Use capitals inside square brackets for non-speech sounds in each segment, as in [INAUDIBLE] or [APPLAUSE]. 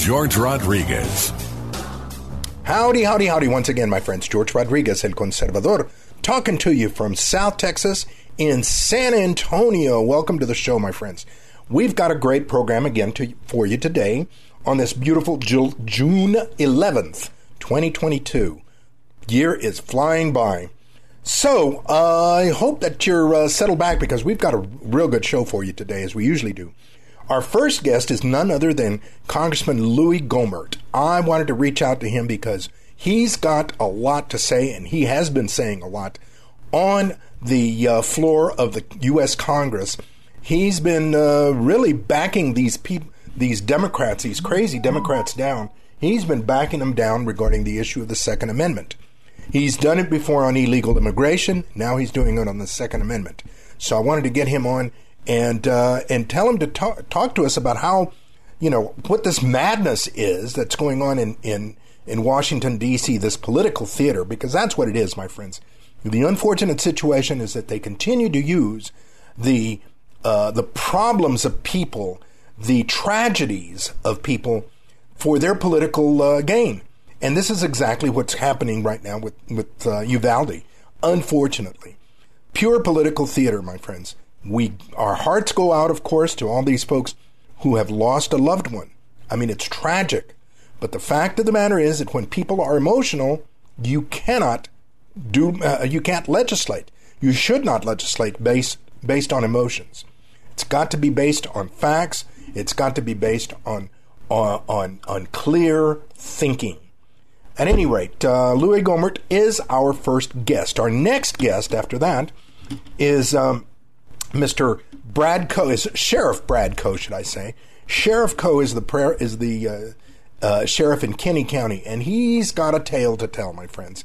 George Rodriguez. Howdy, howdy, howdy, once again, my friends. George Rodriguez, El Conservador, talking to you from South Texas in San Antonio. Welcome to the show, my friends. We've got a great program again to, for you today on this beautiful June 11th, 2022. Year is flying by. So, uh, I hope that you're uh, settled back because we've got a real good show for you today, as we usually do. Our first guest is none other than Congressman Louis Gohmert. I wanted to reach out to him because he's got a lot to say, and he has been saying a lot on the uh, floor of the U.S. Congress. He's been uh, really backing these people these Democrats, these crazy Democrats down. He's been backing them down regarding the issue of the Second Amendment. He's done it before on illegal immigration. Now he's doing it on the Second Amendment. So I wanted to get him on and uh, and tell him to talk, talk to us about how you know what this madness is that's going on in in in Washington D.C. This political theater, because that's what it is, my friends. The unfortunate situation is that they continue to use the uh, the problems of people the tragedies of people for their political uh, gain. And this is exactly what's happening right now with, with uh, Uvalde, unfortunately. Pure political theater, my friends. We, our hearts go out, of course, to all these folks who have lost a loved one. I mean, it's tragic. But the fact of the matter is that when people are emotional, you cannot do, uh, you can't legislate. You should not legislate based, based on emotions. It's got to be based on facts it's got to be based on on on, on clear thinking. At any rate, uh, Louis Gohmert is our first guest. Our next guest after that is um, Mr. Brad Coe, is Sheriff Brad Coe, should I say? Sheriff Coe is the prayer is the uh, uh, sheriff in Kinney County, and he's got a tale to tell, my friends.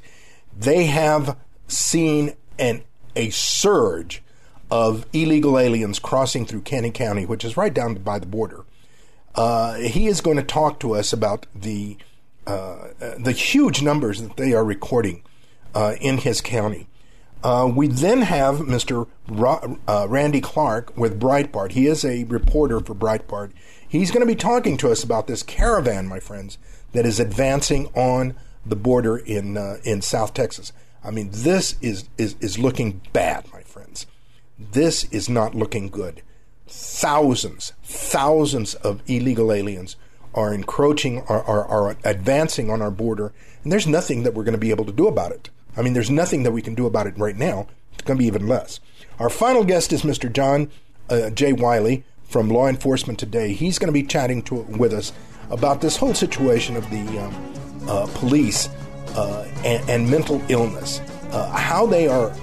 They have seen an a surge of illegal aliens crossing through Kinney County, which is right down by the border. Uh, he is going to talk to us about the uh, the huge numbers that they are recording uh, in his county. Uh, we then have Mr. Uh, Randy Clark with Breitbart. He is a reporter for Breitbart. He's going to be talking to us about this caravan, my friends, that is advancing on the border in uh, in South Texas. I mean, this is is is looking bad, my friends. This is not looking good. Thousands, thousands of illegal aliens are encroaching, are, are, are advancing on our border, and there's nothing that we're going to be able to do about it. I mean, there's nothing that we can do about it right now. It's going to be even less. Our final guest is Mr. John uh, J. Wiley from Law Enforcement Today. He's going to be chatting to, with us about this whole situation of the um, uh, police uh, and, and, mental illness, uh, how they are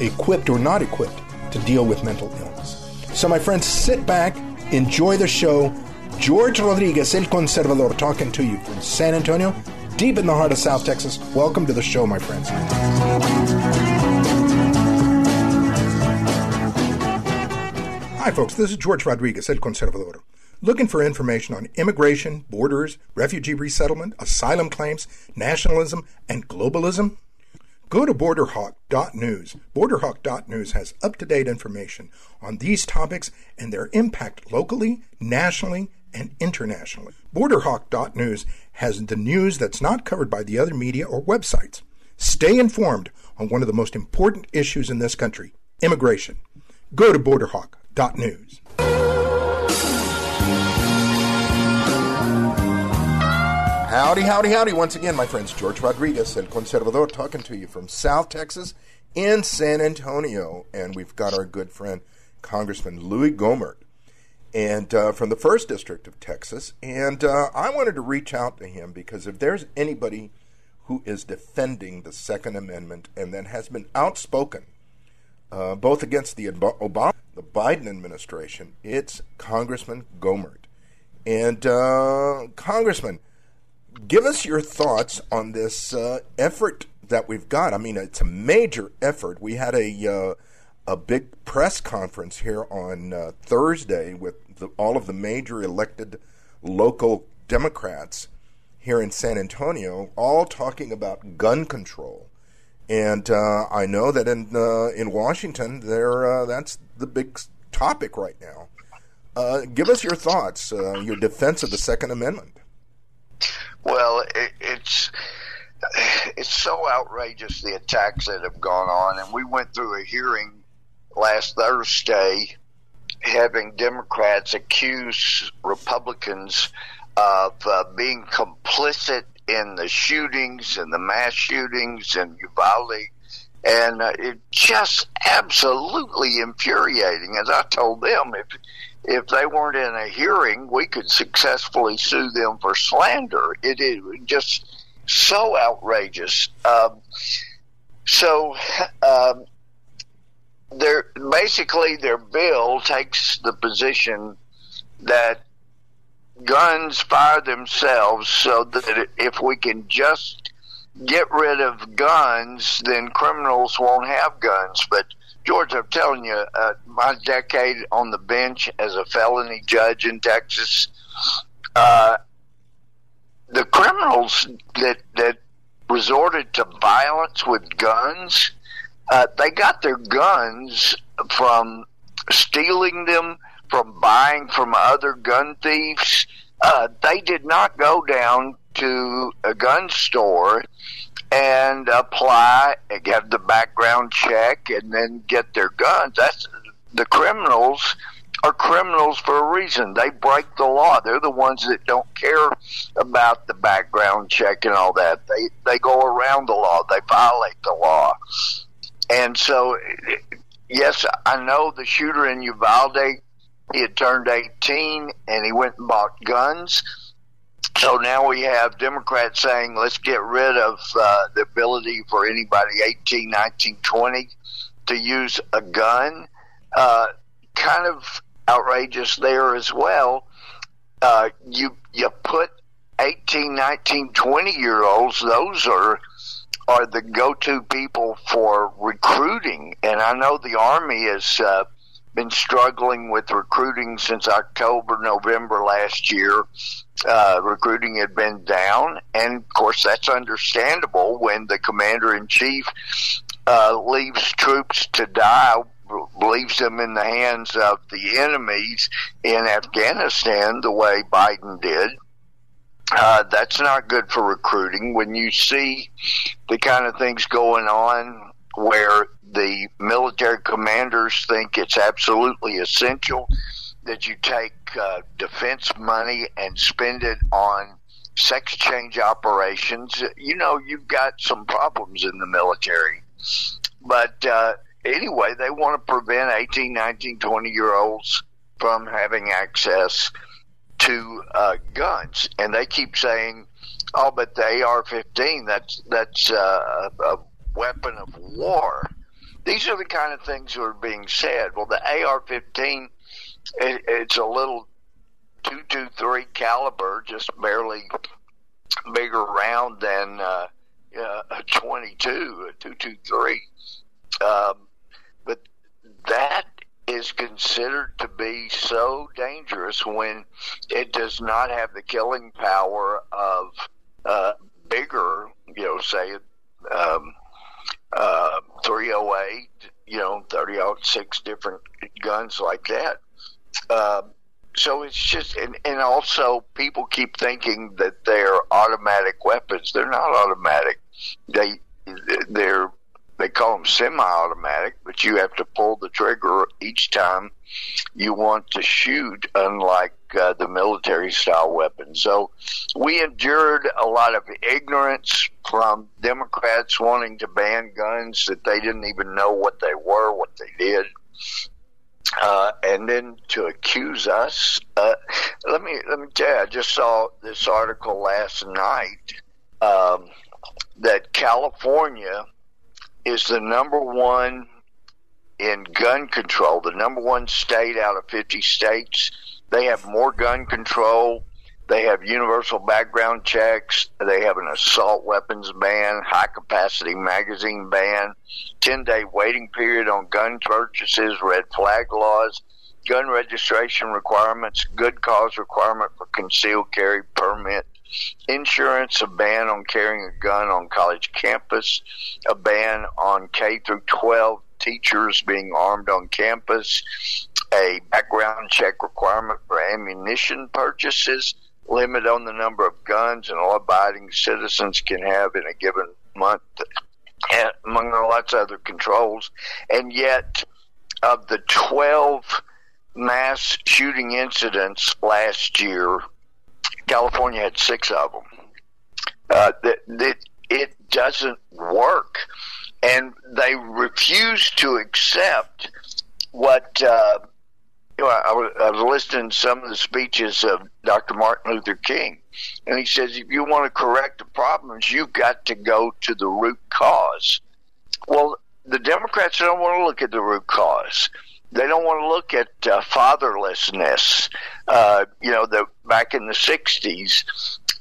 equipped or not equipped to deal with mental illness. So, my friends, sit back, enjoy the show. George Rodriguez, El Conservador, talking to you from San Antonio, deep in the heart of South Texas. Welcome to the show, my friends. Hi, folks. This is George Rodriguez, El Conservador. Looking for information on immigration, borders, refugee resettlement, asylum claims, nationalism, and globalism? Go to borderhawk.news. Borderhawk.news has up to date information on these topics and their impact locally, nationally, and internationally. Borderhawk.news has the news that's not covered by the other media or websites. Stay informed on one of the most important issues in this country immigration. Go to borderhawk.news. Howdy, howdy, howdy. Once again, my friends, George Rodriguez, El Conservador, talking to you from South Texas in San Antonio. And we've got our good friend, Congressman Louis Gohmert, and uh, from the first district of Texas. And uh, I wanted to reach out to him because if there's anybody who is defending the Second Amendment and then has been outspoken, uh, both against the Obama, the Biden administration, it's Congressman Gohmert. And uh, Congressman, give us your thoughts on this uh, effort that we've got. I mean, it's a major effort. We had a uh, a big press conference here on uh, Thursday with the, all of the major elected local Democrats here in San Antonio, all talking about gun control. And uh, I know that in uh, in Washington, there uh, that's the big topic right now. Uh, give us your thoughts, your defense of the Second Amendment. Well, it, it's it's so outrageous the attacks that have gone on, and we went through a hearing last Thursday having Democrats accuse Republicans of uh, being complicit in the shootings and the mass shootings in Uvalde. And uh, it's just absolutely infuriating. As I told them, if if they weren't in a hearing, we could successfully sue them for slander. It is just so outrageous. Um, so, um, their basically their bill takes the position that guns fire themselves, so that if we can just get rid of guns, then criminals won't have guns. But George, I'm telling you, uh, my decade on the bench as a felony judge in Texas, uh, the criminals that that resorted to violence with guns, uh, they got their guns from stealing them, from buying from other gun thieves. Uh, they did not go down to a gun store and apply, get the background check, and then get their guns. That's the criminals are criminals for a reason. They break the law. They're the ones that don't care about the background check and all that. They they go around the law. They violate the law. And so, yes, I know the shooter in Uvalde. He had turned 18 and he went and bought guns so now we have Democrats saying, let's get rid of uh, the ability for anybody 18, 19, 20 to use a gun. Uh, kind of outrageous there as well. Uh, you you put 18, 19, 20 year olds; those are are the go to people for recruiting. And I know the Army has uh, been struggling with recruiting since October, November last year uh, recruiting had been down, and of course that's understandable when the commander in chief uh, leaves troops to die, leaves them in the hands of the enemies in Afghanistan, the way Biden did. Uh, that's not good for recruiting. When you see the kind of things going on where the military commanders think it's absolutely essential that you take uh, defense money and spend it on sex change operations, you know, you've got some problems in the military. But uh, anyway, they want to prevent 18, 19, 20 year olds from having access to uh, guns. And they keep saying, oh, but the AR 15, that's, that's uh, a weapon of war. These are the kind of things that are being said. Well, the AR 15 it, it's a little two two three caliber, just barely bigger round than uh, uh, a twenty two, a two two three. Um, but that is considered to be so dangerous when it does not have the killing power of uh, bigger, you know, say um, uh, 308, you know, 30 six different guns like that. Um, so it's just, and, and also people keep thinking that they're automatic weapons. They're not automatic. They, they're, they call them semi-automatic, but you have to pull the trigger each time you want to shoot. Unlike uh, the military style weapons. So we endured a lot of ignorance from Democrats wanting to ban guns that they didn't even know what they were, what they did. Uh, and then to accuse us, uh, let me let me tell you, I just saw this article last night um, that California is the number one in gun control, the number one state out of 50 states. They have more gun control. They have universal background checks. They have an assault weapons ban, high capacity magazine ban, 10 day waiting period on gun purchases, red flag laws, gun registration requirements, good cause requirement for concealed carry permit, insurance, a ban on carrying a gun on college campus, a ban on K through 12 teachers being armed on campus, a background check requirement for ammunition purchases, limit on the number of guns and law abiding citizens can have in a given month, among lots of other controls. And yet, of the 12 mass shooting incidents last year, California had six of them. Uh, that, that it doesn't work and they refuse to accept what uh, you know. I was, I was listening to some of the speeches of Dr. Martin Luther King, and he says if you want to correct the problems, you've got to go to the root cause. Well, the Democrats don't want to look at the root cause. They don't want to look at uh, fatherlessness. Uh, you know, the back in the '60s,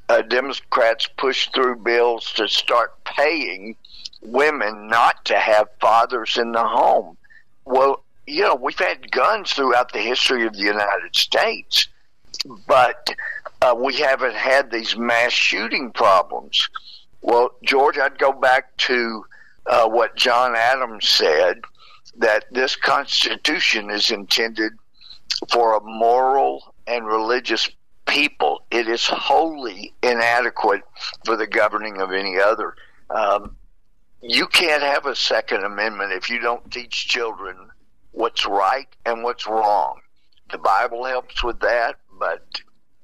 uh, Democrats pushed through bills to start paying women not to have fathers in the home. Well, you know, we've had guns throughout the history of the United States, but uh, we haven't had these mass shooting problems. Well, George, I'd go back to uh, what John Adams said that this Constitution is intended for a moral and religious people. It is wholly inadequate for the governing of any other. Um, you can't have a Second Amendment if you don't teach children what's right and what's wrong. The Bible helps with that, but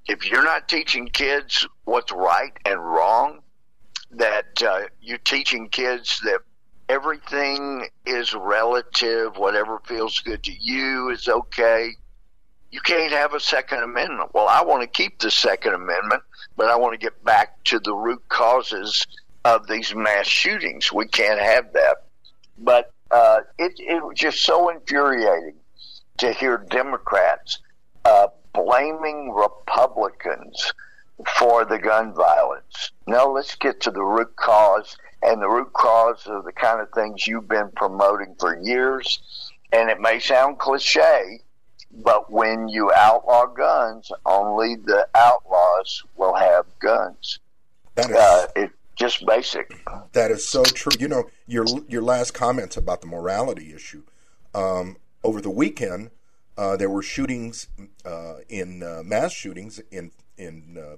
if you're not teaching kids what's right and wrong, that uh, you're teaching kids that everything is relative, whatever feels good to you is okay. You can't have a Second Amendment. Well, I want to keep the Second Amendment, but I want to get back to the root causes of these mass shootings. We can't have that. But uh, it, it was just so infuriating to hear Democrats uh, blaming Republicans for the gun violence. No, let's get to the root cause, and the root cause of the kind of things you've been promoting for years. And it may sound cliche, but when you outlaw guns, only the outlaws will have guns. That is, uh, it, just basic. That is so true. You know, your your last comments about the morality issue. Um, over the weekend, uh, there were shootings uh, in uh, mass shootings in in uh,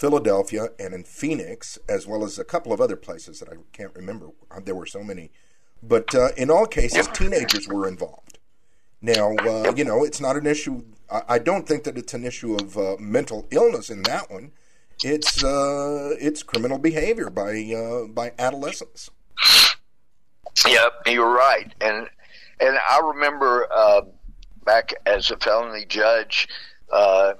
Philadelphia and in Phoenix, as well as a couple of other places that I can't remember. There were so many, but uh, in all cases, teenagers were involved. Now, uh, you know, it's not an issue. I, I, don't think that it's an issue of mental illness in that one it's uh, it's criminal behavior by uh, by adolescents. Yep, you're right, and and I remember uh, back as a felony judge, uh,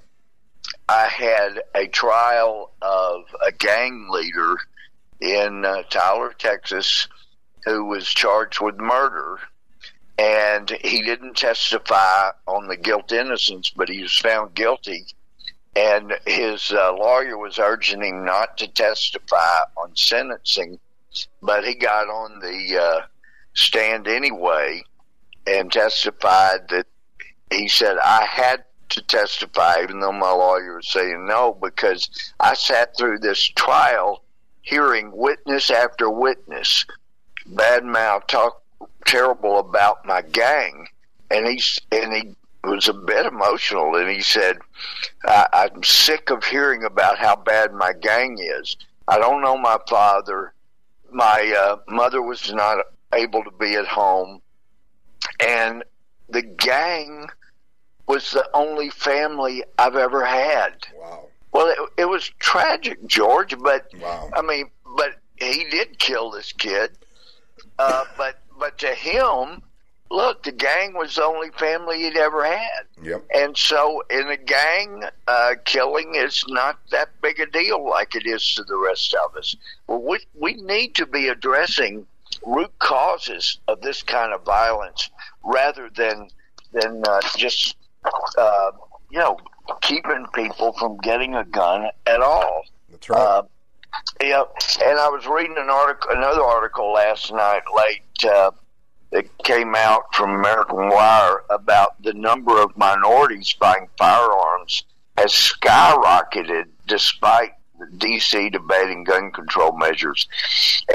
I had a trial of a gang leader in uh, Tyler, Texas, who was charged with murder. And he didn't testify on the guilt innocence, but he was found guilty and his uh, lawyer was urging him not to testify on sentencing, but he got on the uh, stand anyway and testified that he said, I had to testify, even though my lawyer was saying no, because I sat through this trial hearing witness after witness bad mouth talk terrible about my gang. And he's, and he was a bit emotional, and he said, "I'm sick of hearing about how bad my gang is. I don't know my father. My uh, mother was not able to be at home, and the gang was the only family I've ever had. Wow. Well, it, it was tragic, George, but Wow. I mean, but he did kill this kid. Uh, [LAUGHS] but but to him, look, the gang was the only family he'd ever had. Yep. And so, in a gang, uh, killing is not that big a deal like it is to the rest of us. Well, we we need to be addressing root causes of this kind of violence rather than than uh, just uh, you know keeping people from getting a gun at all. That's right. Uh, yeah, and I was reading an article, another article last night late uh, that came out from American Wire about the number of minorities buying firearms has skyrocketed despite the DC debating gun control measures,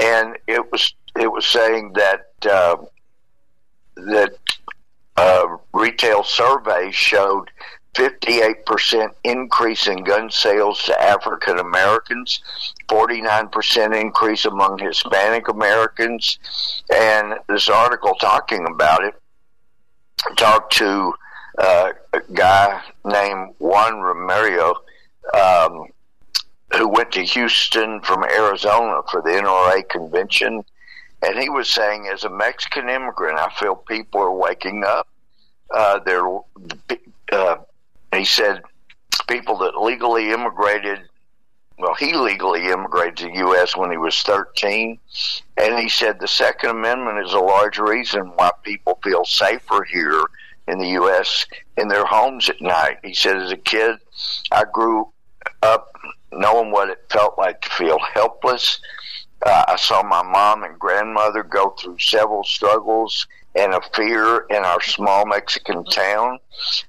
and it was it was saying that uh, that uh, retail surveys showed 58% increase in gun sales to African Americans, 49% increase among Hispanic Americans. And this article talking about it talked to uh, a guy named Juan Romero, um, who went to Houston from Arizona for the NRA convention. And he was saying, as a Mexican immigrant, I feel people are waking up. Uh, they're uh, he said people that legally immigrated well he legally immigrated to the US when he was 13 and he said the second amendment is a large reason why people feel safer here in the US in their homes at night. He said as a kid I grew up knowing what it felt like to feel helpless uh, I saw my mom and grandmother go through several struggles and a fear in our small Mexican town.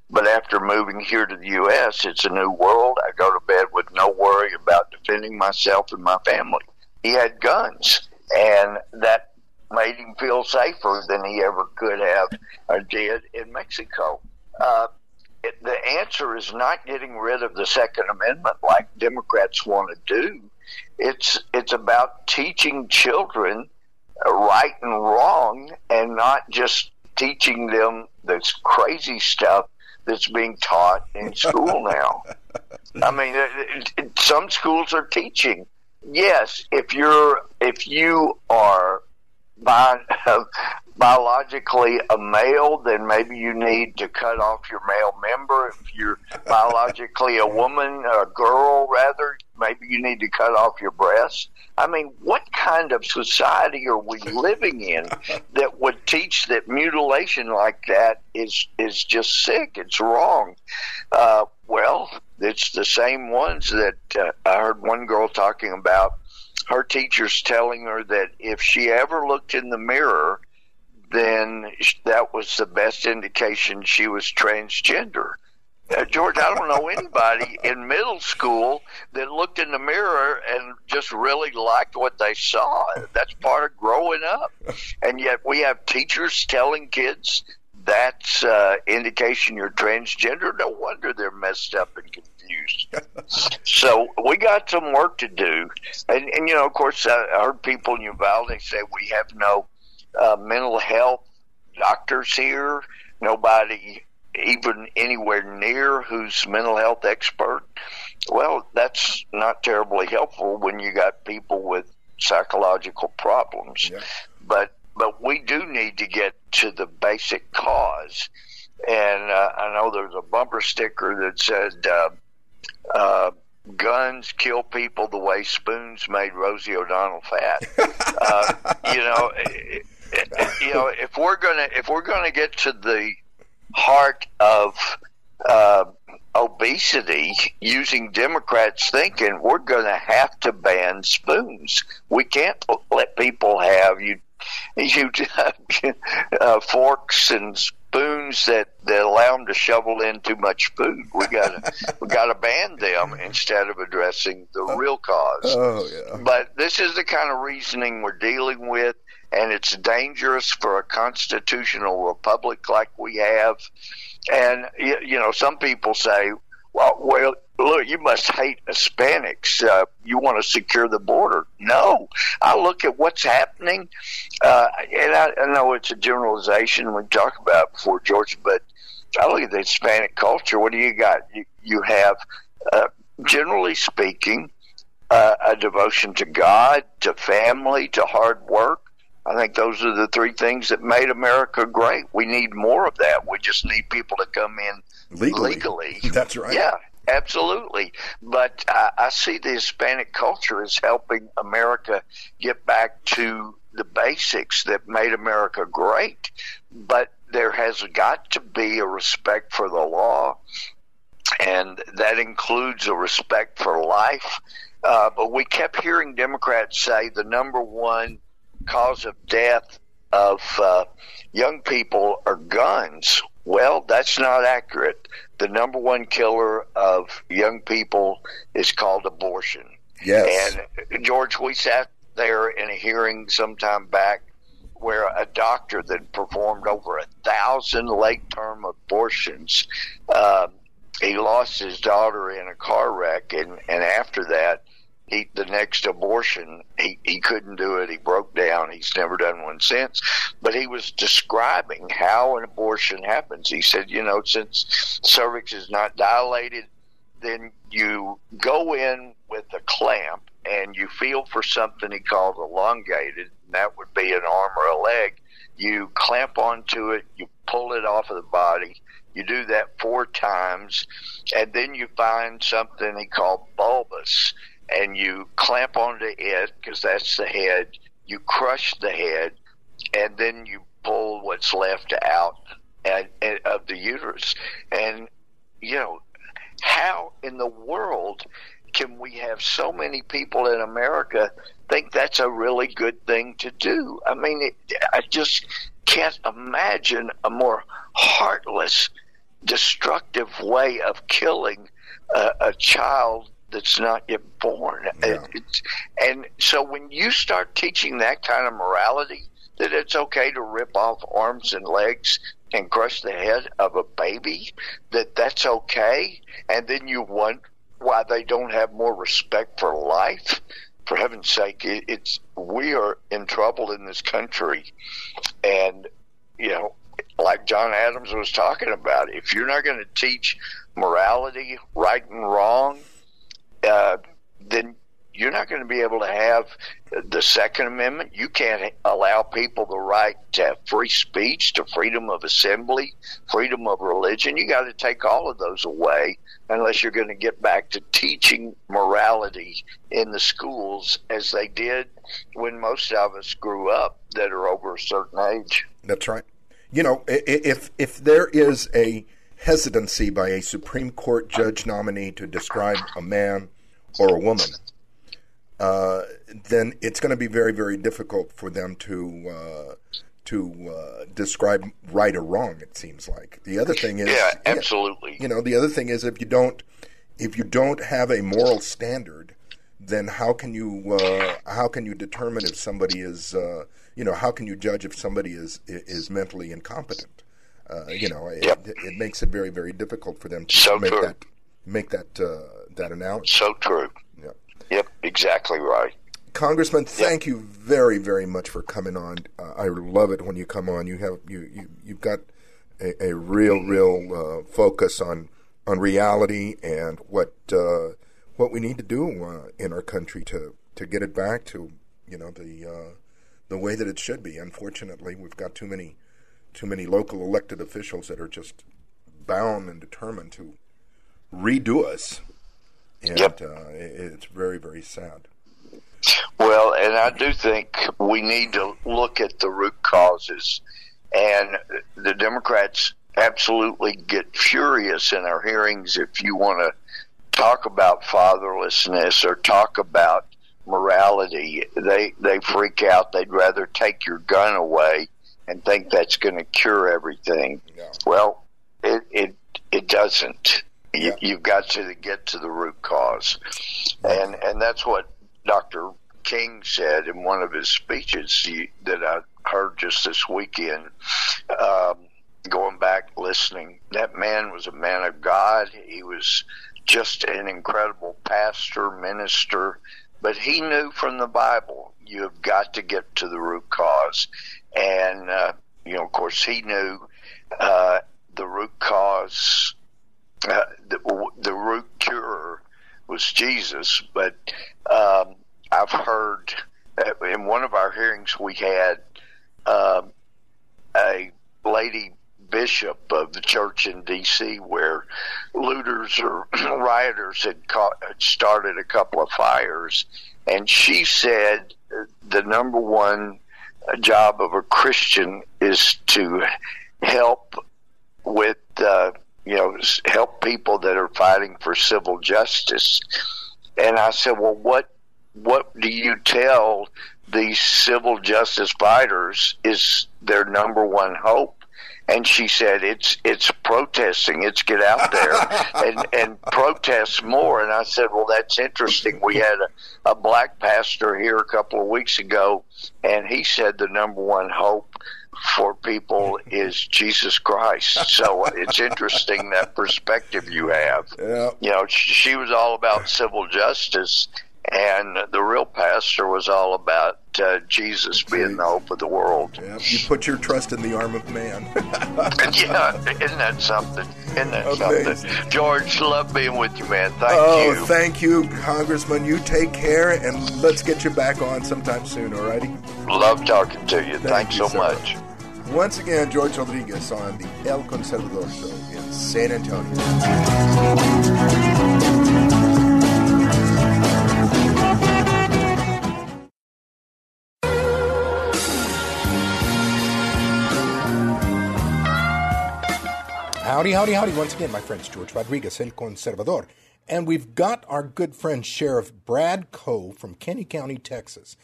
But after moving here to the U.S., it's a new world. I go to bed with no worry about defending myself and my family. He had guns, and that made him feel safer than he ever could have or did in Mexico. Uh, it, the answer is not getting rid of the Second Amendment like Democrats want to do. It's it's about teaching children right and wrong and not just teaching them this crazy stuff that's being taught in school [LAUGHS] now. I mean, it, it, some schools are teaching. Yes, if you're if you are bi- [LAUGHS] biologically a male, then maybe you need to cut off your male member. If you're biologically a woman, a girl rather, maybe you need to cut off your breasts. I mean, what kind of society are we living in [LAUGHS] that would teach that mutilation like that is is just sick? It's wrong. Uh, well, it's the same ones that uh, I heard one girl talking about. Her teachers telling her that if she ever looked in the mirror, then that was the best indication she was transgender. Uh, George, I don't know anybody in middle school that looked in the mirror and just really liked what they saw. That's part of growing up. And yet we have teachers telling kids that's uh, indication you're transgender. No wonder they're messed up and confused. so we got some work to do. And, and you know, of course, I heard people in Uvalde say we have no uh, mental health doctors here. Nobody even anywhere near who's mental health expert. Well, that's not terribly helpful when you got people with psychological problems. Yeah. But but we do need to get to the basic cause. And uh, I know there's a bumper sticker that said, uh, uh, "Guns kill people the way spoons made Rosie O'Donnell fat." [LAUGHS] uh, you know, you know, if we're gonna if we're gonna get to the heart of uh, obesity using Democrats' thinking, we're going to have to ban spoons. We can't let people have you you [LAUGHS] uh, forks and spoons that, that allow them to shovel in too much food. We got to we got to ban them instead of addressing the real cause. Oh yeah. But this is the kind of reasoning we're dealing with, and it's dangerous for a constitutional republic like we have. And you, know, some people say, "Well, well, look, you must hate Hispanics. Uh, you want to secure the border?" No, I look at what's happening, uh, and I, I know it's a generalization we talked about before, George, but I look at the Hispanic culture. What do you got? You, you have, uh, generally speaking, uh, a devotion to God, to family, to hard work. I think those are the three things that made America great. We need more of that. We just need people to come in Legally. legally. [LAUGHS] That's right. Yeah, absolutely. But I, I see the Hispanic culture as helping America get back to the basics that made America great. But there has got to be a respect for the law, and that includes a respect for life. Uh, but we kept hearing Democrats say the number one cause of death of uh, young people are guns. Well, that's not accurate. The number one killer of young people is called abortion. Yes. And George, we sat there in a hearing sometime back where a doctor that performed over a thousand late term abortions, uh, he lost his daughter in a car wreck, and, and after that, he, the next abortion, he, he couldn't do it. He broke down. He's never done one since. But he was describing how an abortion happens. He said, you know, since cervix is not dilated, then you go in with a clamp and you feel for something he called elongated, and that would be an arm or a leg. You clamp onto it, you pull it off of the body. You do that four times, and then you find something he called bulbous and you clamp onto it because that's the head. You crush the head, and then you pull what's left out and, and of the uterus. And you know, how in the world can we have so many people in America think that's a really good thing to do? I mean, it, I just can't imagine a more heartless, destructive way of killing a, a child that's not yet born. Yeah. It's, and so when you start teaching that kind of morality, that it's okay to rip off arms and legs and crush the head of a baby, that that's okay, and then you wonder why they don't have more respect for life. For heaven's sake, it, it's we are in trouble in this country, and you know, like John Adams was talking about, if you're not going to teach morality, right and wrong, uh, then you're not going to be able to have the Second Amendment. You can't allow people the right to have free speech, to freedom of assembly, freedom of religion. You got to take all of those away unless you're going to get back to teaching morality in the schools as they did when most of us grew up that are over a certain age. That's right. You know, if if there is a hesitancy by a Supreme Court judge nominee to describe a man or a woman, uh, then it's going to be very, very difficult for them to uh, to uh, describe right or wrong. It seems like the other thing is, Yeah, absolutely. you know, the other thing is if you don't if you don't have a moral standard, then how can you uh, how can you determine if somebody is uh, you know how can you judge if somebody is is mentally incompetent? Uh, you know, it, Yep. it makes it very very difficult for them to So make true. that make that uh, that analysis. So true. Yeah. Yep, exactly right. Congressman, thank you very, very much for coming on. Uh, I love it when you come on. You have you, you you've got a, a real, real uh, focus on on reality and what uh, what we need to do uh, in our country to to get it back to you know the uh, the way that it should be. Unfortunately, we've got too many too many local elected officials that are just bound and determined to redo us, and Yep. uh, it's very, very sad. Well, and I do think we need to look at the root causes. And the Democrats absolutely get furious in our hearings if you want to talk about fatherlessness or talk about morality. They they freak out. They'd rather take your gun away and think that's going to cure everything. Yeah. Well, it it it doesn't. You, Yeah. You've got to get to the root cause, and and that's what Dr. King said in one of his speeches that I heard just this weekend. Um, going back listening, that man was a man of God. He was just an incredible pastor, minister, but he knew from the Bible you have got to get to the root cause, and uh, you know, of course, he knew uh, the root cause, uh, the, the root cure was Jesus. But um, I've heard uh, in one of our hearings we had um, a lady bishop of the church in D.C. where looters or [CLEARS THROAT] rioters had, caught, had started a couple of fires, and she said the number one job of a Christian is to help with uh, you know help people that are fighting for civil justice. And I said, well, what what do you tell these civil justice fighters is their number one hope? And she said it's it's protesting it's get out there [LAUGHS] and and protest more and i said well that's interesting we had a, a black pastor here a couple of weeks ago and he said the number one hope for people is Jesus Christ. So it's interesting that perspective you have. [LAUGHS] Yeah. You know, she was all about civil justice, and the real pastor was all about uh, Jesus being the hope of the world. Yeah, you put your trust in the arm of man. [LAUGHS] yeah, isn't that something? Isn't that Amazing. something? George, love being with you, man. Thank oh, you. thank you, Congressman. You take care, and let's get you back on sometime soon. All righty. love talking to you. Thank Thanks you, so sir. much. Once again, George Rodriguez on the El Conservador Show in San Antonio. Howdy, howdy, howdy. Once again, my friends, George Rodriguez, El Conservador. And we've got our good friend Sheriff Brad Coe from Kinney County, Texas.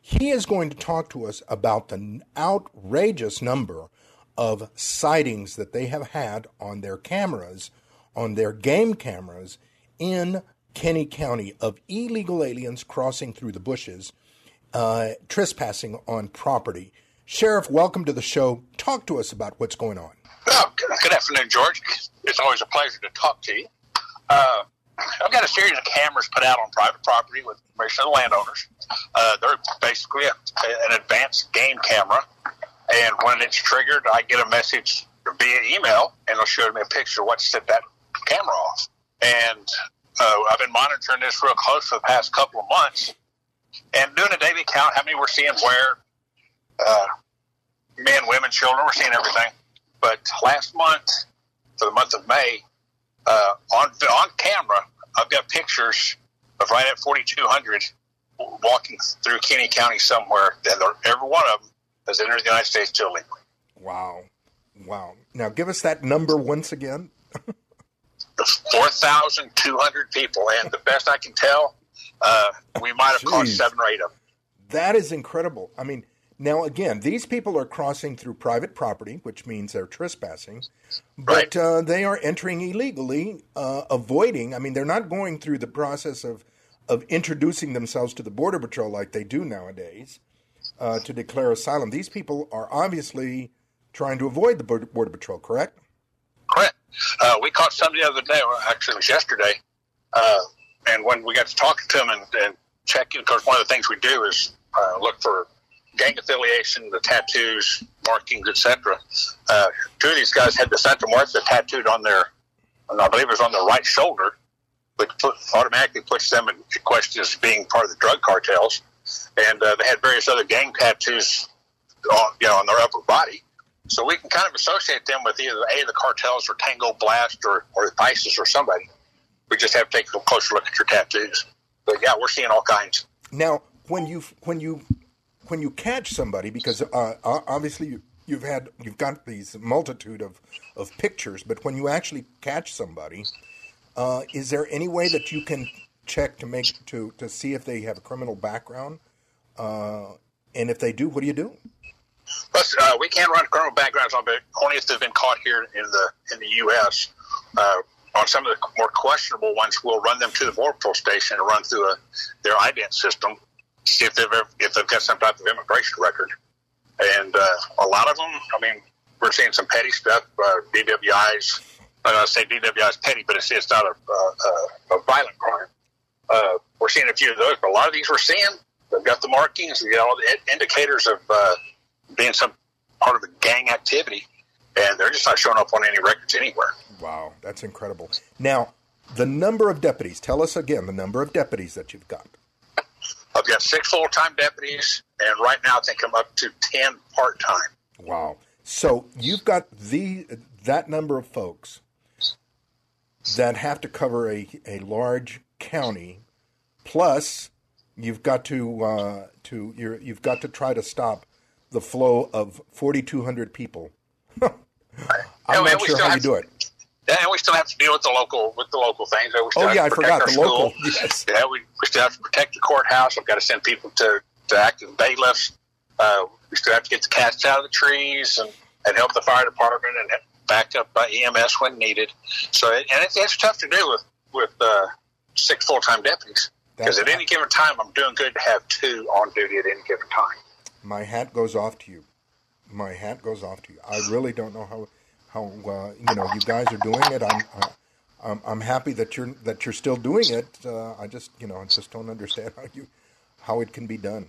He is going to talk to us about the outrageous number of sightings that they have had on their cameras, on their game cameras in Kinney County of illegal aliens crossing through the bushes, uh, trespassing on property. Sheriff, welcome to the show. Talk to us about what's going on. Good good afternoon, George. It's always a pleasure to talk to you. Uh, I've got a series of cameras put out on private property with permission of the landowners. Uh, they're basically a, an advanced game camera, and when it's triggered, I get a message via email, and it'll show me a picture of what set that camera off. And uh, I've been monitoring this real close for the past couple of months, and doing a daily count, how many we're seeing where, uh, men, women, children, we're seeing everything. But last month, for the month of May, uh, on on camera, I've got pictures of right at 4200 walking through Kinney County somewhere. And they're- every one of them has entered the United States illegally. Wow. Wow. Now give us that number once again. 4,200 people, and the best I can tell, uh, we might have caught seven or eight of them. That is incredible. I mean, now again, these people are crossing through private property, which means they're trespassing, but Right. uh, they are entering illegally, uh, avoiding. I mean, they're not going through the process of of introducing themselves to the border patrol like they do nowadays uh, to declare asylum. These people are obviously trying to avoid the border, border patrol. Correct? Correct. Uh, we caught some the other day, or actually it was yesterday, uh, and when we got to talking to them and, and checking, because one of the things we do is uh, look for gang affiliation, the tattoos, markings, etc. Uh, two of these guys had the Santa Muerte tattooed on their, I believe it was on their right shoulder, which put, automatically puts them in question as being part of the drug cartels. And uh, they had various other gang tattoos on, you know, on their upper body. So we can kind of associate them with either A, the cartels or Tango Blast or, or ISIS or somebody. We just have to take a closer look at your tattoos. But yeah, we're seeing all kinds. Now, when you when you when you catch somebody, because uh, obviously you, you've had you've got these multitude of of pictures, but when you actually catch somebody, uh, is there any way that you can check to make to to see if they have a criminal background? Uh, and if they do, what do you do? Uh, we can run criminal backgrounds on, but only if they've been caught here in the in the U.S. Uh, on some of the more questionable ones, we'll run them to the border patrol station and run through a, their ident system, if they've ever, if they've got some type of immigration record. And uh, a lot of them, I mean, we're seeing some petty stuff, uh, DWIs. I say DWI is petty, but it's, it's not a, a, a violent crime. Uh, we're seeing a few of those, but a lot of these we're seeing, they've got the markings, you know, the indicators of uh, being some part of the gang activity. and they're just not showing up on any records anywhere. Wow, that's incredible. Now, the number of deputies. Tell us again the number of deputies that you've got. I've got six full time deputies, and right now I think I'm up to ten part time. Wow. So you've got the that number of folks that have to cover a, a large county, plus you've got to uh, to you you've got to try to stop the flow of 4,200 people. [LAUGHS] I'm we- not sure how you do it. And we still have to deal with the local with the local things. We still Oh yeah, I forgot the school. local. [LAUGHS] Yes. Yeah, we, we still have to protect the courthouse. I've got to send people to, to act as bailiffs. Uh, we still have to get the cats out of the trees and, and help the fire department and back up by EMS when needed. So, it, and it's, it's tough to do with with uh, six full time deputies because at any given time, I'm doing good to have two on duty at any given time. My hat goes off to you. My hat goes off to you. I really don't know how how uh, you know you guys are doing it. I'm uh, I'm, I'm happy that you're that you're still doing it. Uh, I just you know I just don't understand how you how it can be done.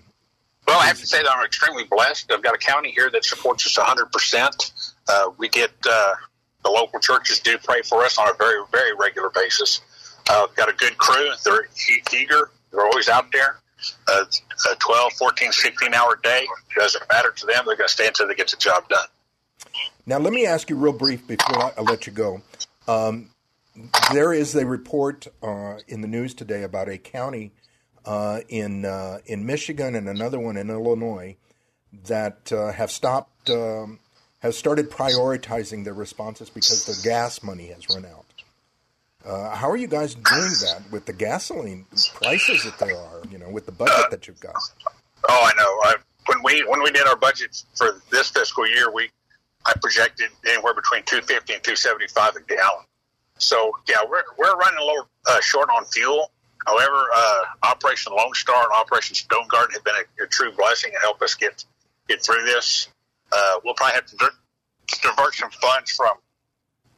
Well, I have to say that I'm extremely blessed. I've got a county here that supports us 100%. Uh, we get uh, the local churches do pray for us on a very, very regular basis. Uh, got a good crew. They're eager. They're always out there. Uh, a 12, 14, 16 hour day. Doesn't matter to them. They're going to stay until they get the job done. Now let me ask you real brief before I, let you go. Um, there is a report uh, in the news today about a county uh, in uh, in Michigan and another one in Illinois that uh, have stopped um, have started prioritizing their responses because the gas money has run out. Uh, how are you guys doing that with the gasoline prices that there are? You know, with the budget that you've got. Oh, I know. I, when we when we did our budget for this fiscal year, we I projected anywhere between two fifty and two seventy five a gallon. So yeah, we're we're running a little uh, short on fuel. However, uh, Operation Lone Star and Operation Stone Garden have been a, a true blessing and help us get get through this. Uh, we'll probably have to di- divert some funds from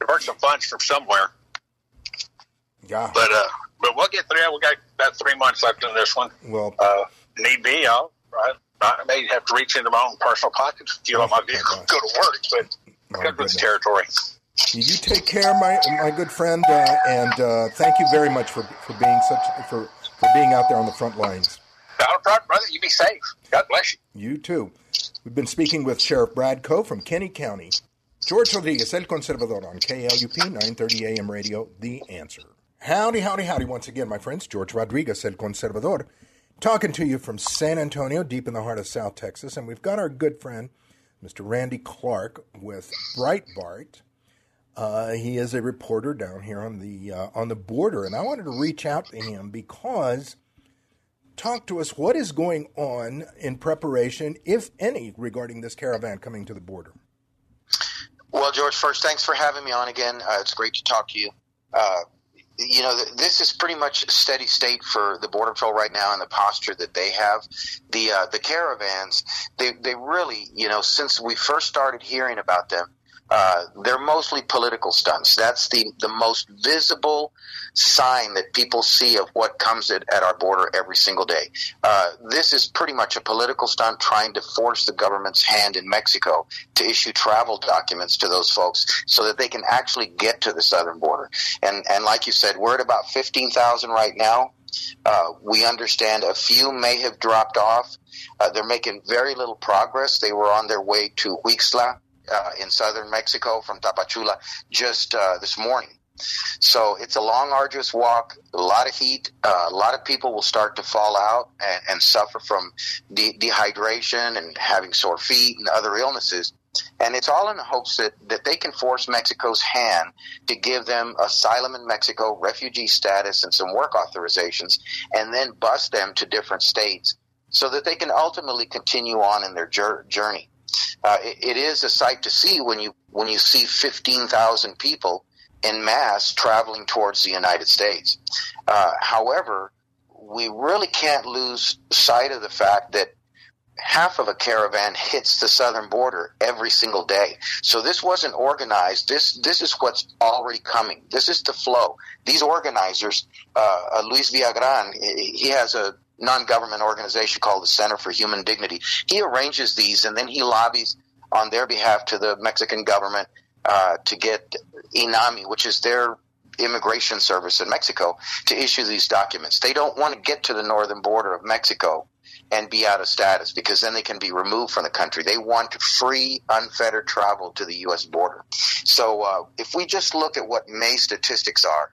divert some funds from somewhere, Yeah. but uh, but we'll get through it. We got about three months left in this one Well, uh, need be, I'll, I may have to reach into my own personal pocket to fuel up my vehicle and go to work, but My good with the territory. You take care, my my good friend, uh, and uh, thank you very much for, for being such for, for being out there on the front lines. Not a problem, brother. You be safe. God bless you. You too. We've been speaking with Sheriff Brad Coe from Kinney County. George Rodriguez, El Conservador on KLUP 930 AM radio, The Answer. Howdy, howdy, howdy once again, my friends. George Rodriguez, El Conservador, talking to you from San Antonio, deep in the heart of South Texas. And we've got our good friend, Mr. Randy Clark with Breitbart. Uh, he is a reporter down here on the uh, on the border, and I wanted to reach out to him because talk to us what is going on in preparation, if any, regarding this caravan coming to the border. Well, George, first, thanks for having me on again. Uh, it's great to talk to you. Uh, you know, this is pretty much steady state for the Border Patrol right now and the posture that they have. The uh, the caravans, they they really, you know, since we first started hearing about them, uh, they're mostly political stunts. That's the the most visible sign that people see of what comes at, at our border every single day. Uh, this is pretty much a political stunt trying to force the government's hand in Mexico to issue travel documents to those folks so that they can actually get to the southern border. And and like you said, we're at about fifteen thousand right now. Uh, we understand a few may have dropped off. Uh, they're making very little progress. They were on their way to Huixtla uh, in southern Mexico from Tapachula just uh, this morning. So it's a long, arduous walk, a lot of heat. Uh, a lot of people will start to fall out and, and suffer from de- dehydration and having sore feet and other illnesses. And it's all in the hopes that, that they can force Mexico's hand to give them asylum in Mexico, refugee status, and some work authorizations, and then bus them to different states so that they can ultimately continue on in their journey. Uh, it, it is a sight to see when you when you see 15,000 people in mass traveling towards the United States. Uh, however, we really can't lose sight of the fact that half of a caravan hits the southern border every single day. So this wasn't organized. This this is what's already coming. This is the flow. These organizers, uh, uh, Luis Villagran, he has a non-government organization called the Center for Human Dignity. He arranges these and then he lobbies on their behalf to the Mexican government uh, to get INAMI, which is their immigration service in Mexico, to issue these documents. They don't want to get to the northern border of Mexico and be out of status because then they can be removed from the country. They want free, unfettered travel to the U.S. border. So uh, if we just look at what May statistics are,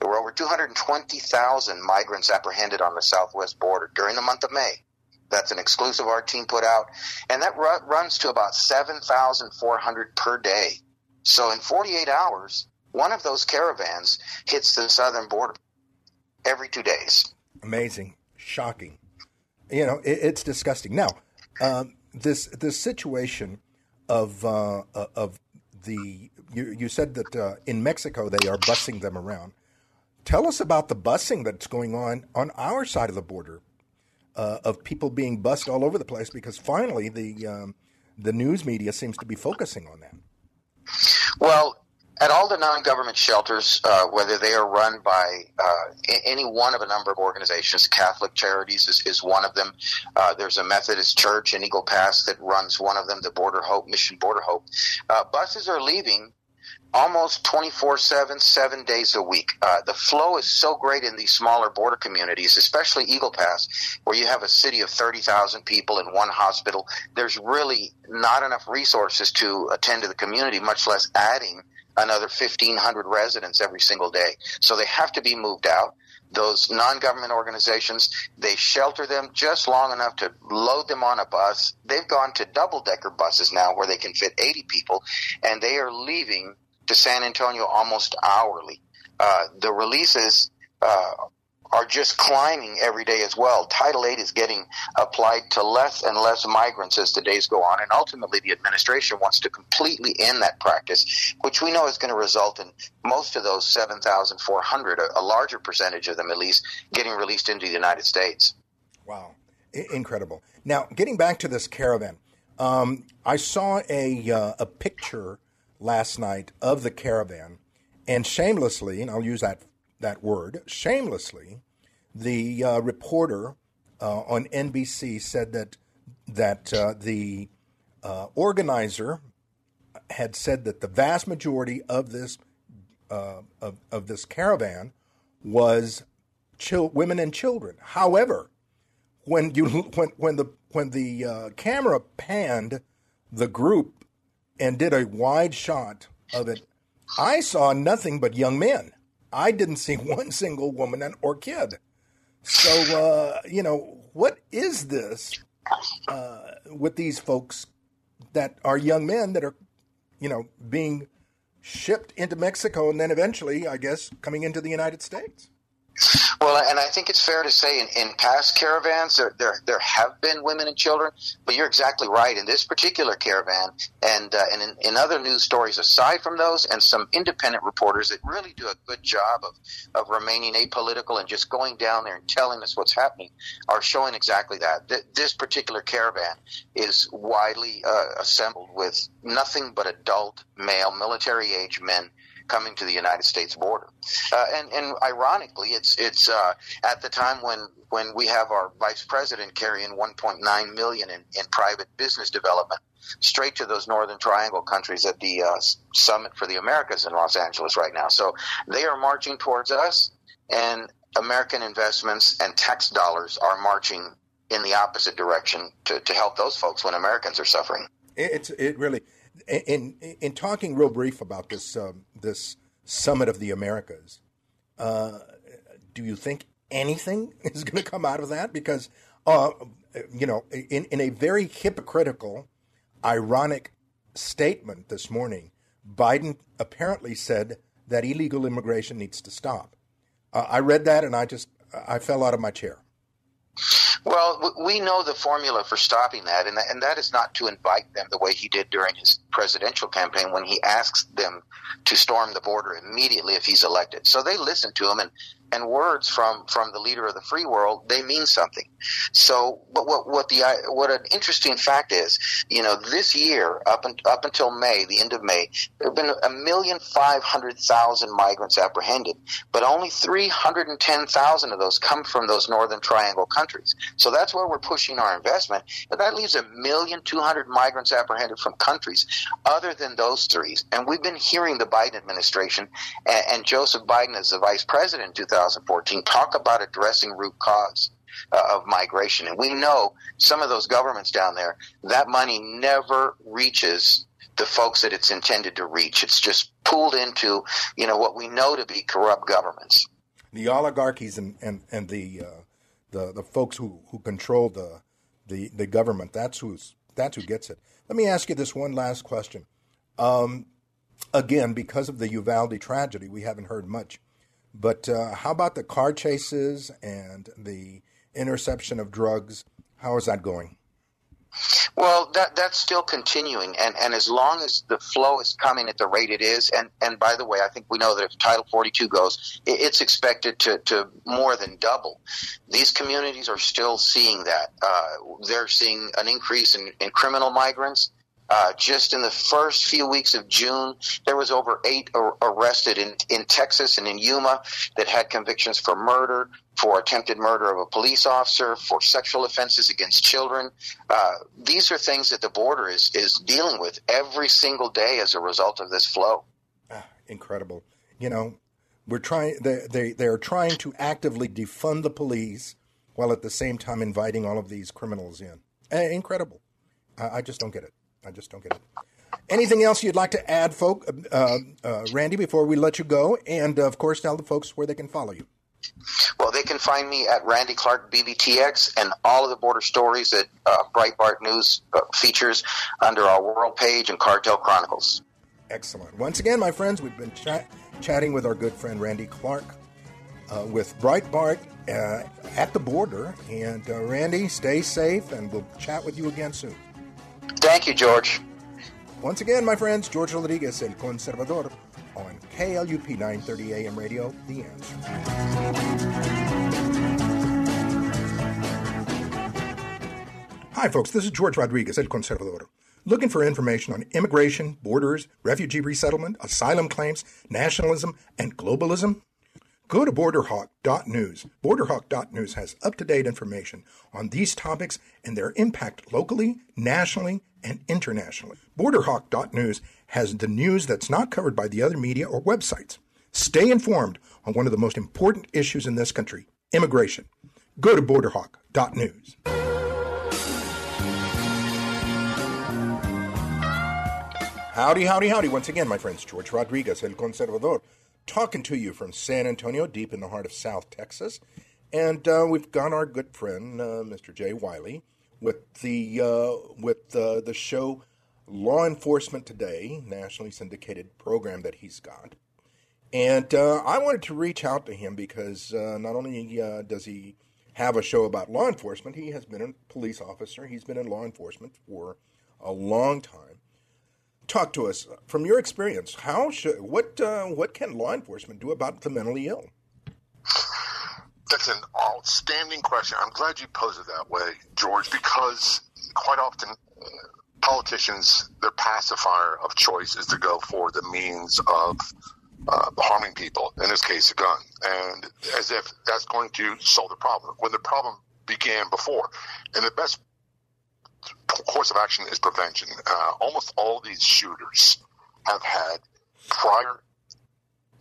there were over 220,000 migrants apprehended on the southwest border during the month of May. That's an exclusive our team put out, and that ru- runs to about 7,400 per day. So in 48 hours, one of those caravans hits the southern border every two days. Amazing, shocking. You know, it, it's disgusting. Now, um, this this situation of uh, of the you, you said that uh, in Mexico they are busing them around. Tell us about the busing that's going on on our side of the border uh, of people being bussed all over the place because finally the um, the news media seems to be focusing on that. Well, at all the non-government shelters, uh, whether they are run by uh, any one of a number of organizations, Catholic Charities is, is one of them. Uh, there's a Methodist Church in Eagle Pass that runs one of them, the Border Hope Mission Border Hope. Uh, buses are leaving almost 24-7 seven days a week uh, the flow is so great in these smaller border communities especially eagle pass where you have a city of 30000 people in one hospital there's really not enough resources to attend to the community much less adding another 1,500 residents every single day. So they have to be moved out. Those non-government organizations, they shelter them just long enough to load them on a bus. They've gone to double-decker buses now where they can fit 80 people, and they are leaving to San Antonio almost hourly. Uh, the releases uh, are just climbing every day as well. Title VIII is getting applied to less and less migrants as the days go on, and ultimately the administration wants to completely end that practice, which we know is going to result in most of those 7,400, a, larger percentage of them at least, getting released into the United States. Wow, I- incredible. Now, getting back to this caravan, um, I saw a uh, a picture last night of the caravan, and shamelessly, and I'll use that that word shamelessly, the uh, reporter uh, on NBC said that that uh, the uh, organizer had said that the vast majority of this uh, of, of this caravan was chil- women and children. However, when you when when the when the uh, camera panned the group and did a wide shot of it, I saw nothing but young men. I didn't see [LAUGHS] one single woman and, or kid. So, uh, you know, what is this uh, with these folks that are young men that are, you know, being shipped into Mexico and then eventually, I guess, coming into the United States? Well, and I think it's fair to say in, in past caravans there, there there have been women and children, but you're exactly right. In this particular caravan, and uh, and in, in other news stories aside from those, and some independent reporters that really do a good job of of remaining apolitical and just going down there and telling us what's happening, are showing exactly that. Th- this particular caravan is widely uh, assembled with nothing but adult male military age men coming to the United States border. Uh, and, and ironically, it's it's uh, at the time when when we have our vice president carrying 1.9 million in, in private business development straight to those Northern Triangle countries at the uh, Summit for the Americas in Los Angeles right now. So they are marching towards us, and American investments and tax dollars are marching in the opposite direction to, to help those folks when Americans are suffering. It's it really in in talking real brief about this um, this summit of the Americas. Uh, do you think anything [LAUGHS] is going to come out of that? Because uh, you know, in in a very hypocritical, ironic statement this morning, Biden apparently said that illegal immigration needs to stop. Uh, I read that and I just I fell out of my chair. Well, we know the formula for stopping that, and and that is not to invite them the way he did during his presidential campaign when he asks them to storm the border immediately if he's elected. So they listen to him, and and words from from the leader of the free world they mean something. So but what what the what an interesting fact is you know this year up and up until May the end of May there have been a million five hundred thousand migrants apprehended but only 310,000 of those come from those northern triangle countries. So that's where we're pushing our investment but that leaves a million two hundred migrants apprehended from countries other than those three. And we've been hearing the Biden administration and, and Joseph Biden as the vice president in 2014 talk about addressing root cause uh, of migration. And we know some of those governments down there, that money never reaches the folks that it's intended to reach. It's just pulled into, you know, what we know to be corrupt governments. The oligarchies and, and, and the, uh, the, the folks who, who control the, the, the government, that's, who's, that's who gets it. Let me ask you this one last question. Um, again, because of the Uvalde tragedy, we haven't heard much. But uh, how about the car chases and the interception of drugs? How is that going? Well, that that's still continuing, and, and as long as the flow is coming at the rate it is, and, and by the way, I think we know that if Title 42 goes, it's expected to, to more than double. These communities are still seeing that. Uh, they're seeing an increase in, in criminal migrants. Uh, just in the first few weeks of June, there was over eight ar- arrested in, in Texas and in Yuma that had convictions for murder, for attempted murder of a police officer, for sexual offenses against children. Uh, these are things that the border is, is dealing with every single day as a result of this flow. Ah, incredible. You know, we're trying, they, they, they're trying to actively defund the police while at the same time inviting all of these criminals in. Eh, incredible. I, I just don't get it. I just don't get it. Anything else you'd like to add, folk, uh, uh, Randy, before we let you go? And uh, of course, tell the folks where they can follow you. Well, they can find me at Randy Clark BBTX and all of the border stories that uh, Breitbart News uh, features under our world page and Cartel Chronicles. Excellent. Once again, my friends, we've been chat- chatting with our good friend Randy Clark uh, with Breitbart at the border. And Randy, stay safe, and we'll chat with you again soon. Thank you, George. Once again, my friends, George Rodriguez, El Conservador, on KLUP 930 AM radio, The Answer. Hi, folks, this is George Rodriguez, El Conservador. Looking for information on immigration, borders, refugee resettlement, asylum claims, nationalism, and globalism? Go to borderhawk.news. Borderhawk.news has up to date information on these topics and their impact locally, nationally, and internationally. Borderhawk.news has the news that's not covered by the other media or websites. Stay informed on one of the most important issues in this country immigration. Go to borderhawk.news. Howdy, howdy, howdy. Once again, my friends, George Rodriguez, El Conservador talking to you from San Antonio, deep in the heart of South Texas. And uh, we've got our good friend, uh, Mr. Jay Wiley, with the uh, with uh, the show Law Enforcement Today, nationally syndicated program that he's got. And uh, I wanted to reach out to him because uh, not only does he have a show about law enforcement, he has been a police officer. He's been in law enforcement for a long time talk to us from your experience. How should what uh, what can law enforcement do about the mentally ill? That's an outstanding question. I'm glad you posed it that way, George, because quite often uh, politicians, their pacifier of choice is to go for the means of uh, harming people, in this case, a gun, and as if that's going to solve the problem when the problem began before. And the best course of action is prevention. Uh, almost all these shooters have had prior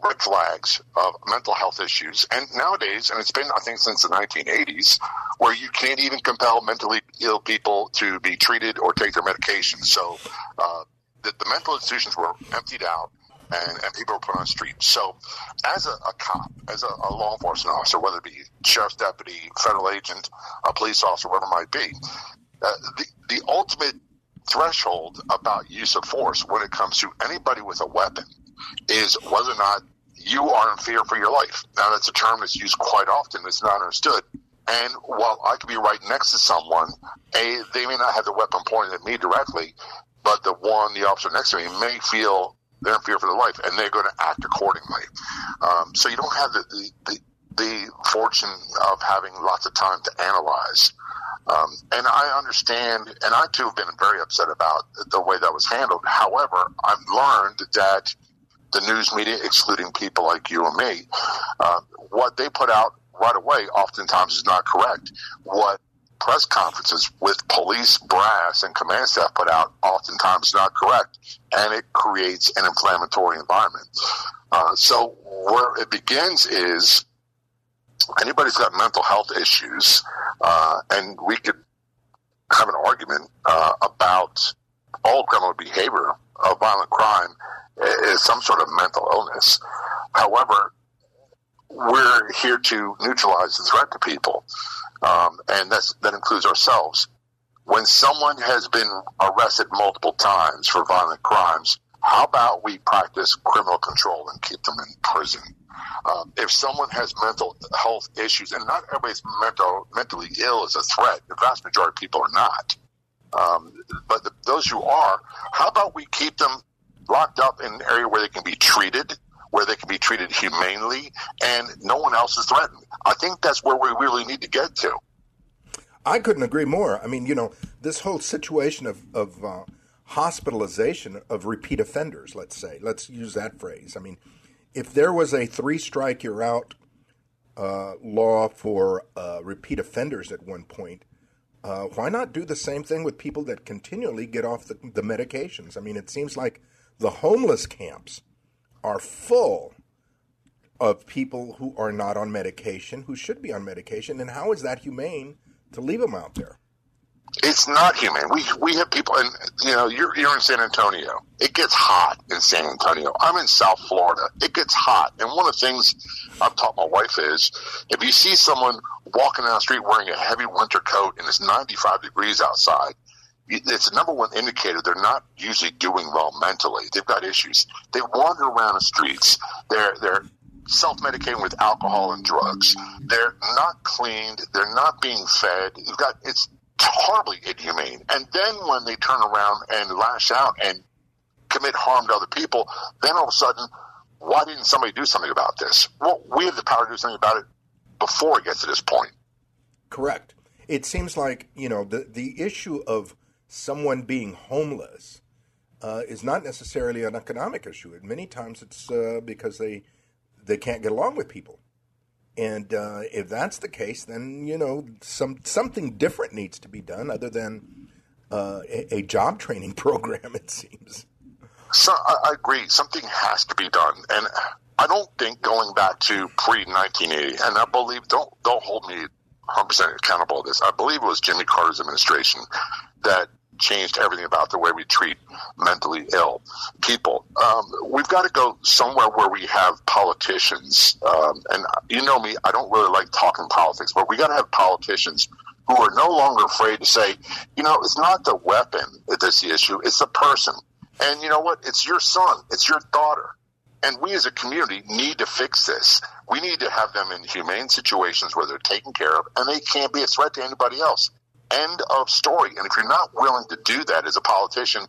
red flags of mental health issues. And nowadays, and it's been, I think, since the 1980s, where you can't even compel mentally ill people to be treated or take their medication. So uh, the, the, mental institutions were emptied out. And, and people were put on the street. So, as a, a cop, as a, a, law enforcement officer, whether it be sheriff's deputy, federal agent, a police officer, whatever it might be, uh, the, the ultimate threshold about use of force when it comes to anybody with a weapon is whether or not you are in fear for your life. Now, that's a term that's used quite often. It's not understood. And while I could be right next to someone, a they may not have the weapon pointed at me directly, but the one, the officer next to me, may feel they're in fear for their life, and they're going to act accordingly. Um, so you don't have the, the, the the fortune of having lots of time to analyze. Um, and I understand, and I too have been very upset about the way that was handled. However, I've learned that the news media, excluding people like you and me, uh, what they put out right away oftentimes is not correct. What press conferences with police brass and command staff put out oftentimes is not correct, and it creates an inflammatory environment. Uh, so where it begins is anybody's got mental health issues, uh, and we could have an argument uh, about all criminal behavior of violent crime is some sort of mental illness. However, we're here to neutralize the threat to people, um, and that includes ourselves. When someone has been arrested multiple times for violent crimes, how about we practice criminal control and keep them in prison? Um, if someone has mental health issues, and not everybody's mental, mentally ill is a threat, the vast majority of people are not. Um, but the, those who are, how about we keep them locked up in an area where they can be treated, where they can be treated humanely, and no one else is threatened? I think that's where we really need to get to. I couldn't agree more. I mean, you know, this whole situation of, of uh, hospitalization of repeat offenders, let's say, let's use that phrase. I mean, if there was a three strike you're out uh, law for uh, repeat offenders at one point, uh, why not do the same thing with people that continually get off the, the medications? I mean, it seems like the homeless camps are full of people who are not on medication, who should be on medication, and how is that humane to leave them out there? It's not humane. We we have people, and you know, you're you're in San Antonio. It gets hot in San Antonio. I'm in South Florida. It gets hot, and one of the things I've taught my wife is, if you see someone walking down the street wearing a heavy winter coat and it's 95 degrees outside, it's the number one indicator they're not usually doing well mentally. They've got issues. They wander around the streets. They're they're self medicating with alcohol and drugs. They're not cleaned. They're not being fed. You've got it's horribly inhumane. And then when they turn around and lash out and commit harm to other people, then all of a sudden, why didn't somebody do something about this? Well, we have the power to do something about it before it gets to this point. Correct. It seems like you know the the issue of someone being homeless uh, is not necessarily an economic issue. And many times it's uh, because they they can't get along with people. And uh, if that's the case, then you know some something different needs to be done other than uh, a, a, job [LAUGHS] training program. It seems. So I, I agree. Something has to be done, and I don't think going back to pre 1980. And I believe don't don't hold me 100 percent accountable to this. I believe it was Jimmy Carter's administration that changed everything about the way we treat mentally ill people. Um, we've got to go somewhere where we have politicians, um, and you know me, I don't really like talking politics, but we got to have politicians who are no longer afraid to say, you know, it's not the weapon that's the issue, it's the person. And you know what? It's your son, it's your daughter. And we as a community need to fix this. We need to have them in humane situations where they're taken care of and they can't be a threat to anybody else. End of story. And if you're not willing to do that as a politician,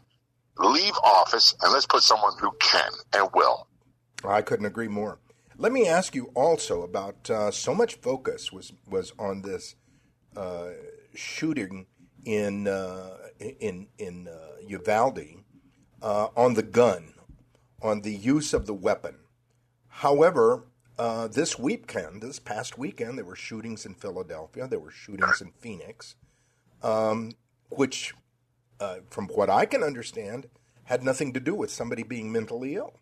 leave office and let's put someone who can and will. I couldn't agree more. Let me ask you also about uh, so much focus was was on this uh, shooting in uh, in in uh, Uvalde uh, on the gun, on the use of the weapon. However, uh, this weekend, this past weekend, there were shootings in Philadelphia. There were shootings in Phoenix um, which, uh, from what I can understand, had nothing to do with somebody being mentally ill.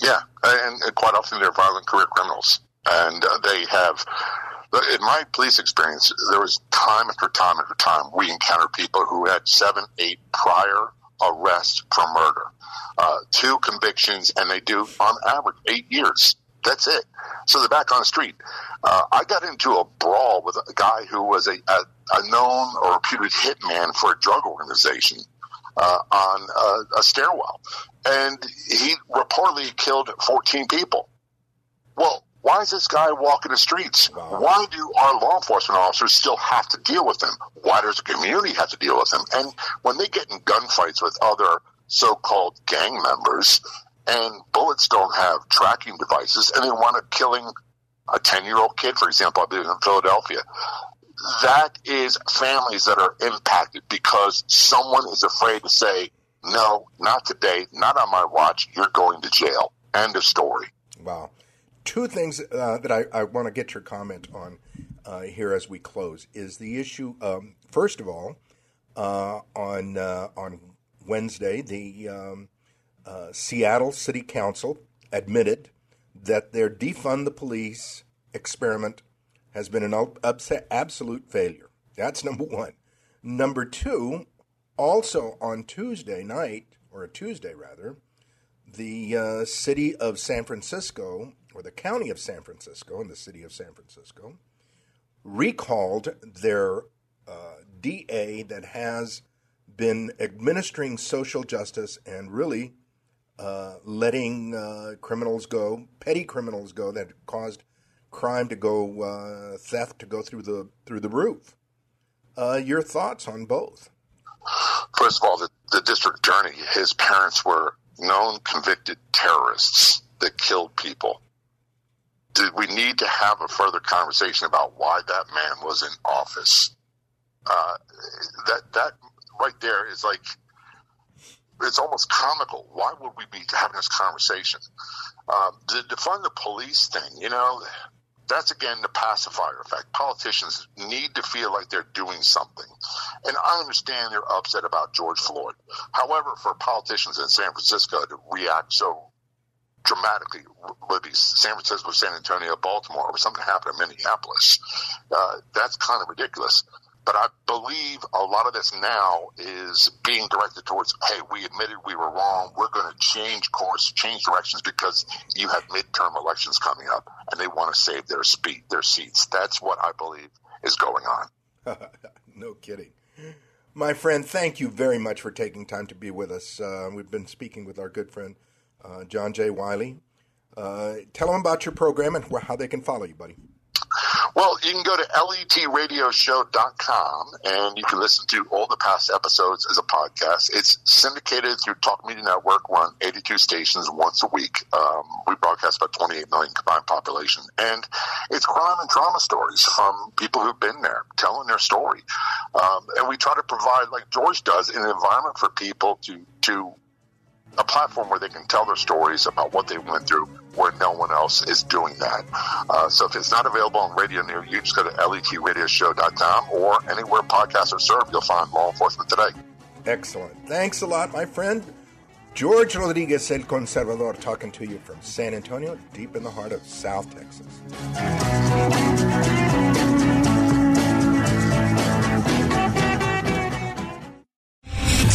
Yeah, and, quite often they're violent career criminals, and uh, they have. In my police experience, there was time after time after time we encountered people who had seven, eight prior arrests for murder, uh, two convictions, and they do on average eight years. That's it. So they're back on the street. Uh, I got into a brawl with a guy who was a, a, a known or reputed hitman for a drug organization uh, on a, a stairwell, and he reportedly killed 14 people. Well, why is this guy walking the streets? Why do our law enforcement officers still have to deal with him? Why does the community have to deal with him? And when they get in gunfights with other so-called gang members, and bullets don't have tracking devices, and they wind up killing a 10 year old kid, for example, I believe in Philadelphia. That is families that are impacted because someone is afraid to say, no, not today, not on my watch, you're going to jail. End of story. Wow. Two things uh, that I, I want to get your comment on uh, here as we close is the issue. Um, first of all, uh, on uh, on Wednesday, the um, uh, Seattle City Council admitted that their defund the police experiment has been an absolute failure. That's [LAUGHS] number one. Number two, also on Tuesday night, or a Tuesday rather, the uh, city of San Francisco, or the county of San Francisco, and the city of San Francisco, recalled their uh, DA that has been administering social justice and really uh, letting uh, criminals go, petty criminals go that caused crime to go, uh, theft to go through the through the roof. Uh, your thoughts on both? First of all, the, the district attorney, his parents were known convicted terrorists that killed people. Did we need to have a further conversation about why that man was in office? Uh, that that right there is like it's almost comical. Why would we be having this conversation? Um, to defund the police thing, you know, that's again the pacifier effect. Politicians need to feel like they're doing something. And I understand they're upset about George Floyd. However, for politicians in San Francisco to react so dramatically, whether it San Francisco, San Antonio, Baltimore, or something happened in Minneapolis, uh, that's kind of ridiculous. But I believe a lot of this now is being directed towards, hey, we admitted we were wrong. We're going to change course, change directions because you have midterm elections coming up and they want to save their speed, their seats. That's what I believe is going on. [LAUGHS] no kidding. My friend, thank you very much for taking time to be with us. Uh, we've been speaking with our good friend, uh, John J. Wiley. Uh, tell them about your program and how they can follow you, buddy. Well, you can go to letradioshow.com and you can listen to all the past episodes as a podcast. It's syndicated through Talk Media Network. We're on 82 stations once a week. Um, we broadcast about 28 million combined population. And it's crime and trauma stories from people who've been there, telling their story. Um, and we try to provide, like George does, an environment for people to, to a platform where they can tell their stories about what they went through where no one else is doing that. Uh, so if it's not available on radio near you, just go to letradioshow.com or anywhere podcasts are served, you'll find Law Enforcement Today. Excellent. Thanks a lot, my friend. George Rodriguez, El Conservador, talking to you from San Antonio, deep in the heart of South Texas.